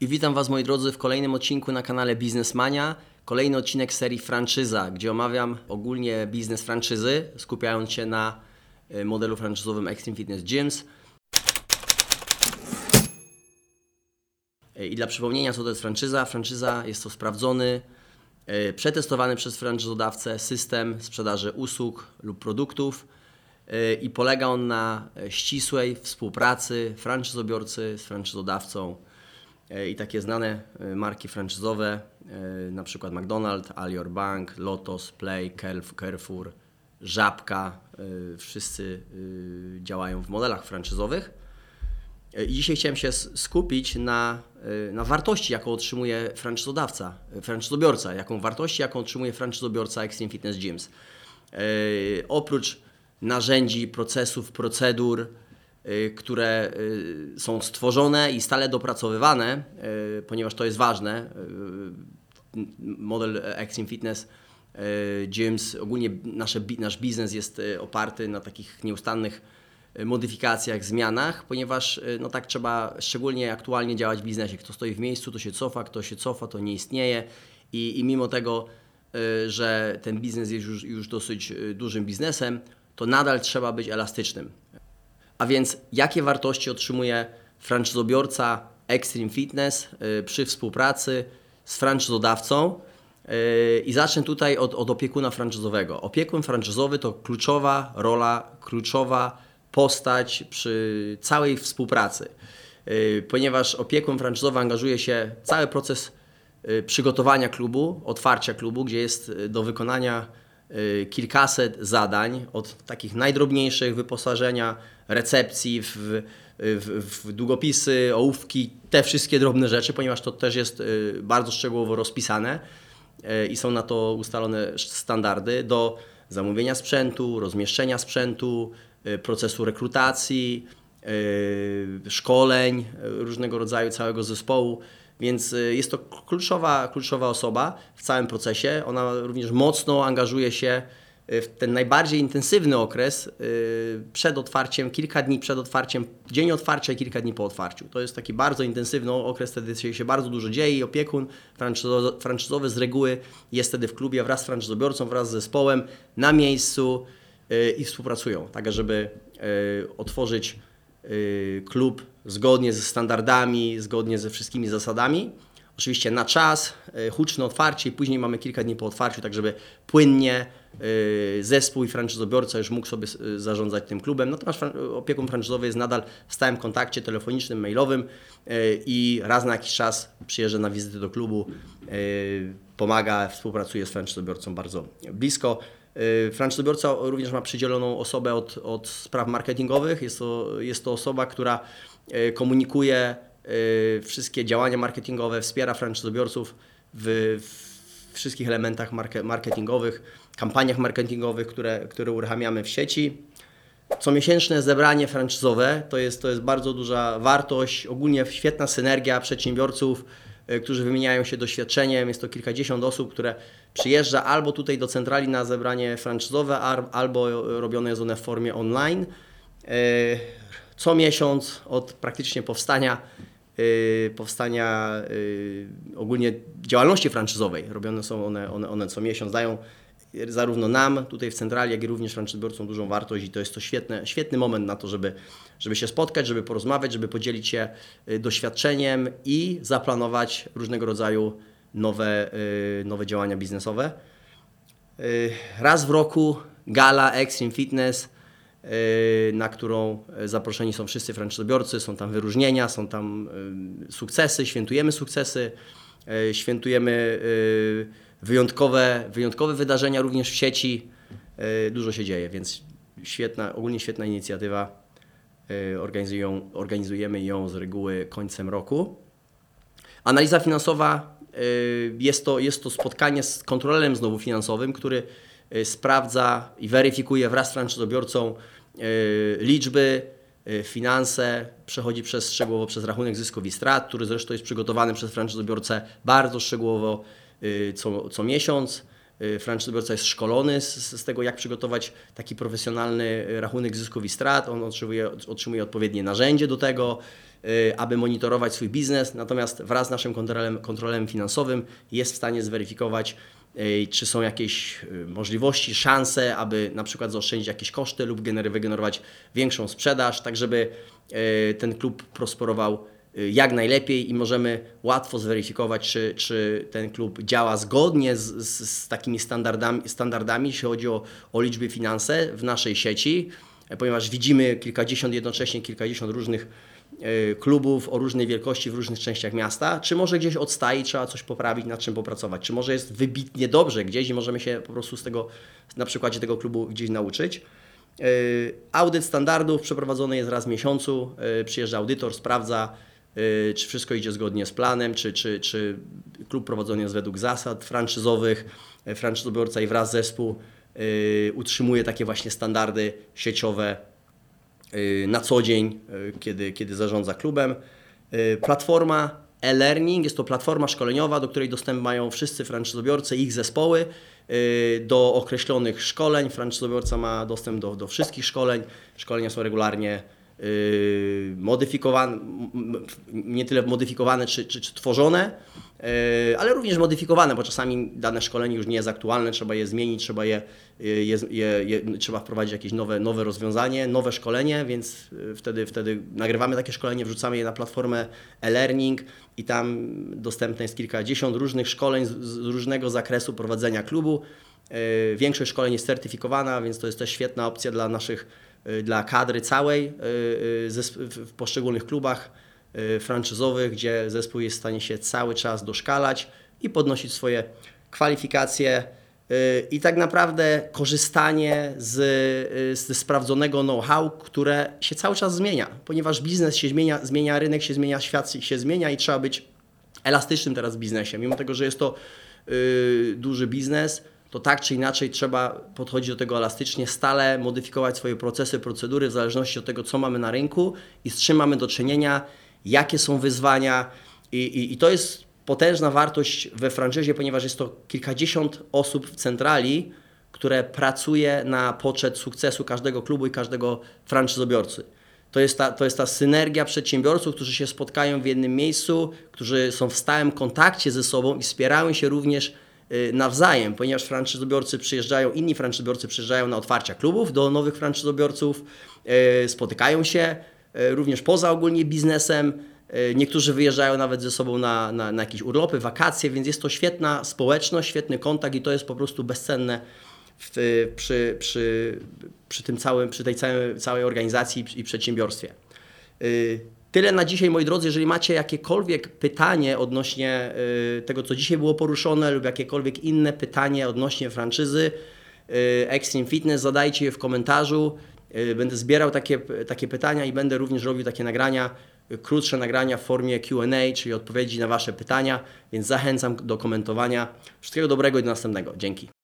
I witam Was moi drodzy w kolejnym odcinku na kanale Biznesmania. Kolejny odcinek serii Franczyza, gdzie omawiam ogólnie biznes franczyzy, skupiając się na y, modelu franczyzowym Extreme Fitness Gyms. I dla przypomnienia, co to jest franczyza. Franczyza jest to sprawdzony, y, przetestowany przez franczyzodawcę system sprzedaży usług lub produktów y, i polega on na ścisłej współpracy franczyzobiorcy z franczyzodawcą i takie znane e, marki franczyzowe, e, na przykład McDonald's, Alior Bank, Lotos, Play, Carrefour, Żabka, e, wszyscy e, działają w modelach franczyzowych. E, I dzisiaj chciałem się skupić na, e, na wartości, jaką otrzymuje franczyzodawca, e, franczyzobiorca, jaką wartości, jaką otrzymuje franczyzobiorca Extreme Fitness Gyms. E, Oprócz narzędzi, procesów, procedur, które y, są stworzone i stale dopracowywane, y, ponieważ to jest ważne. y, Model Extreme Fitness y, Gyms, ogólnie nasze, nasz biznes jest y, oparty na takich nieustannych y, modyfikacjach, zmianach, ponieważ y, no tak trzeba szczególnie aktualnie działać w biznesie. Kto stoi w miejscu, to się cofa, kto się cofa, to nie istnieje i, i mimo tego, y, że ten biznes jest już, już dosyć y, dużym biznesem, to nadal trzeba być elastycznym. A więc jakie wartości otrzymuje franczyzobiorca Extreme Fitness y, przy współpracy z franczyzodawcą? Y, I zacznę tutaj od, od opiekuna franczyzowego. Opiekun franczyzowy to kluczowa rola, kluczowa postać przy całej współpracy, Y, ponieważ opiekun franczyzowy angażuje się w cały proces przygotowania klubu, otwarcia klubu, gdzie jest do wykonania kilkaset zadań, od takich najdrobniejszych wyposażenia, recepcji w, w, w długopisy, ołówki, te wszystkie drobne rzeczy, ponieważ to też jest y, bardzo szczegółowo rozpisane y, i są na to ustalone standardy do zamówienia sprzętu, rozmieszczenia sprzętu, y, procesu rekrutacji, y, szkoleń y, różnego rodzaju całego zespołu. Więc y, jest to kluczowa, kluczowa osoba w całym procesie. Ona również mocno angażuje się y, w ten najbardziej intensywny okres y, przed otwarciem, kilka dni przed otwarciem, dzień otwarcia i kilka dni po otwarciu. To jest taki bardzo intensywny okres, wtedy się, się bardzo dużo dzieje i opiekun franczyzo- franczyzowy z reguły jest wtedy w klubie wraz z franczyzobiorcą, wraz z zespołem na miejscu i współpracują, tak żeby otworzyć klub zgodnie ze standardami, zgodnie ze wszystkimi zasadami. Oczywiście na czas, y, huczne otwarcie i później mamy kilka dni po otwarciu, tak żeby płynnie y, zespół i franczyzobiorca już mógł sobie y, zarządzać tym klubem. Natomiast fran- opiekun franczyzowy jest nadal w stałym kontakcie telefonicznym, mailowym y, i raz na jakiś czas przyjeżdża na wizytę do klubu, y, pomaga, współpracuje z franczyzobiorcą bardzo blisko. Y, Franczyzobiorca również ma przydzieloną osobę od, od spraw marketingowych. Jest to, jest to osoba, która y, komunikuje y, wszystkie działania marketingowe, wspiera franczyzobiorców w, w wszystkich elementach marke, marketingowych, kampaniach marketingowych, które, które uruchamiamy w sieci. Comiesięczne zebranie franczyzowe to jest, to jest bardzo duża wartość, ogólnie świetna synergia przedsiębiorców, którzy wymieniają się doświadczeniem. Jest to kilkadziesiąt osób, które przyjeżdża albo tutaj do centrali na zebranie franczyzowe, albo robione jest one w formie online. Y, Co miesiąc od praktycznie powstania powstania ogólnie działalności franczyzowej. Robione są one, one, one co miesiąc, dają zarówno nam tutaj w centrali, jak i również franczyzobiorcom dużą wartość i to jest to świetne, świetny moment na to, żeby, żeby się spotkać, żeby porozmawiać, żeby podzielić się y, doświadczeniem i zaplanować różnego rodzaju nowe, y, nowe działania biznesowe. Y, Raz w roku gala Extreme Fitness, na którą zaproszeni są wszyscy franczyzobiorcy, są tam wyróżnienia, są tam sukcesy, świętujemy sukcesy, świętujemy wyjątkowe, wyjątkowe wydarzenia również w sieci. Y, Dużo się dzieje, więc świetna, ogólnie świetna inicjatywa. Y, Organizują, organizujemy ją z reguły końcem roku. Analiza finansowa y, jest to, jest to spotkanie z kontrolerem znowu finansowym, który sprawdza i weryfikuje wraz z franczyzobiorcą liczby, finanse, przechodzi przez szczegółowo przez rachunek zysków i strat, który zresztą jest przygotowany przez franczyzobiorcę bardzo szczegółowo co, co miesiąc. y, franczyzobiorca jest szkolony z, z tego, jak przygotować taki profesjonalny rachunek zysków i strat. On otrzymuje, otrzymuje odpowiednie narzędzie do tego, y, aby monitorować swój biznes. Natomiast wraz z naszym kontrolem, kontrolem finansowym jest w stanie zweryfikować, y, czy są jakieś y, możliwości, szanse, aby na przykład zaoszczędzić jakieś koszty lub gener- wygenerować większą sprzedaż, tak żeby y, ten klub prosperował y, jak najlepiej i możemy łatwo zweryfikować, czy, czy ten klub działa zgodnie z, z, z takimi standardami, standardami, jeśli chodzi o, o liczby finanse w naszej sieci, e, ponieważ widzimy kilkadziesiąt, jednocześnie kilkadziesiąt różnych e, klubów o różnej wielkości w różnych częściach miasta, czy może gdzieś odstaje trzeba coś poprawić, nad czym popracować, czy może jest wybitnie dobrze gdzieś i możemy się po prostu z tego, na przykładzie tego klubu gdzieś nauczyć. E, Audyt standardów przeprowadzony jest raz w miesiącu, przyjeżdża audytor, sprawdza, czy wszystko idzie zgodnie z planem, czy, czy, czy klub prowadzony jest według zasad franczyzowych, e, franczyzobiorca i wraz zespół e, utrzymuje takie właśnie standardy sieciowe y, na co dzień, y, kiedy, kiedy zarządza klubem. Y, Platforma e-learning jest to platforma szkoleniowa, do której dostęp mają wszyscy franczyzobiorcy ich zespoły y, do określonych szkoleń. Franczyzobiorca ma dostęp do, do wszystkich szkoleń. Szkolenia są regularnie y, modyfikowane, m- m- nie tyle modyfikowane czy, czy, czy tworzone, y, ale również modyfikowane, bo czasami dane szkolenie już nie jest aktualne, trzeba je zmienić, trzeba je, je, je, je trzeba wprowadzić jakieś nowe, nowe rozwiązanie, nowe szkolenie, więc wtedy, wtedy nagrywamy takie szkolenie, wrzucamy je na platformę e-learning i tam dostępne jest kilkadziesiąt różnych szkoleń z, z różnego zakresu prowadzenia klubu. Większość szkoleń jest certyfikowana, więc to jest też świetna opcja dla naszych, dla kadry całej y, y, w poszczególnych klubach y, franczyzowych, gdzie zespół jest w stanie się cały czas doszkalać i podnosić swoje kwalifikacje. y, I tak naprawdę korzystanie z, y, z sprawdzonego know-how, które się cały czas zmienia, ponieważ biznes się zmienia, zmienia, rynek się zmienia, świat się zmienia i trzeba być elastycznym teraz w biznesie. Mimo tego, że jest to y, duży biznes, to tak czy inaczej trzeba podchodzić do tego elastycznie, stale modyfikować swoje procesy, procedury w zależności od tego, co mamy na rynku i z czym mamy do czynienia, jakie są wyzwania. I, i, i to jest potężna wartość we franczyzie, ponieważ jest to kilkadziesiąt osób w centrali, które pracuje na poczet sukcesu każdego klubu i każdego franczyzobiorcy. To jest, ta, to jest ta synergia przedsiębiorców, którzy się spotkają w jednym miejscu, którzy są w stałym kontakcie ze sobą i wspierają się również nawzajem, ponieważ franczyzobiorcy przyjeżdżają, inni franczyzobiorcy przyjeżdżają na otwarcia klubów do nowych franczyzobiorców, y, spotykają się y, również poza ogólnie biznesem. Y, Niektórzy wyjeżdżają nawet ze sobą na, na, na jakieś urlopy, wakacje, więc jest to świetna społeczność, świetny kontakt i to jest po prostu bezcenne w, przy, przy, przy, tym całym, przy tej całej, całej organizacji i przedsiębiorstwie. Tyle na dzisiaj, moi drodzy. Jeżeli macie jakiekolwiek pytanie odnośnie y, tego, co dzisiaj było poruszone, lub jakiekolwiek inne pytanie odnośnie franczyzy y, Extreme Fitness, zadajcie je w komentarzu. Y, Będę zbierał takie, takie pytania i będę również robił takie nagrania, krótsze nagrania w formie QA, czyli odpowiedzi na Wasze pytania, więc zachęcam do komentowania. Wszystkiego dobrego i do następnego. Dzięki.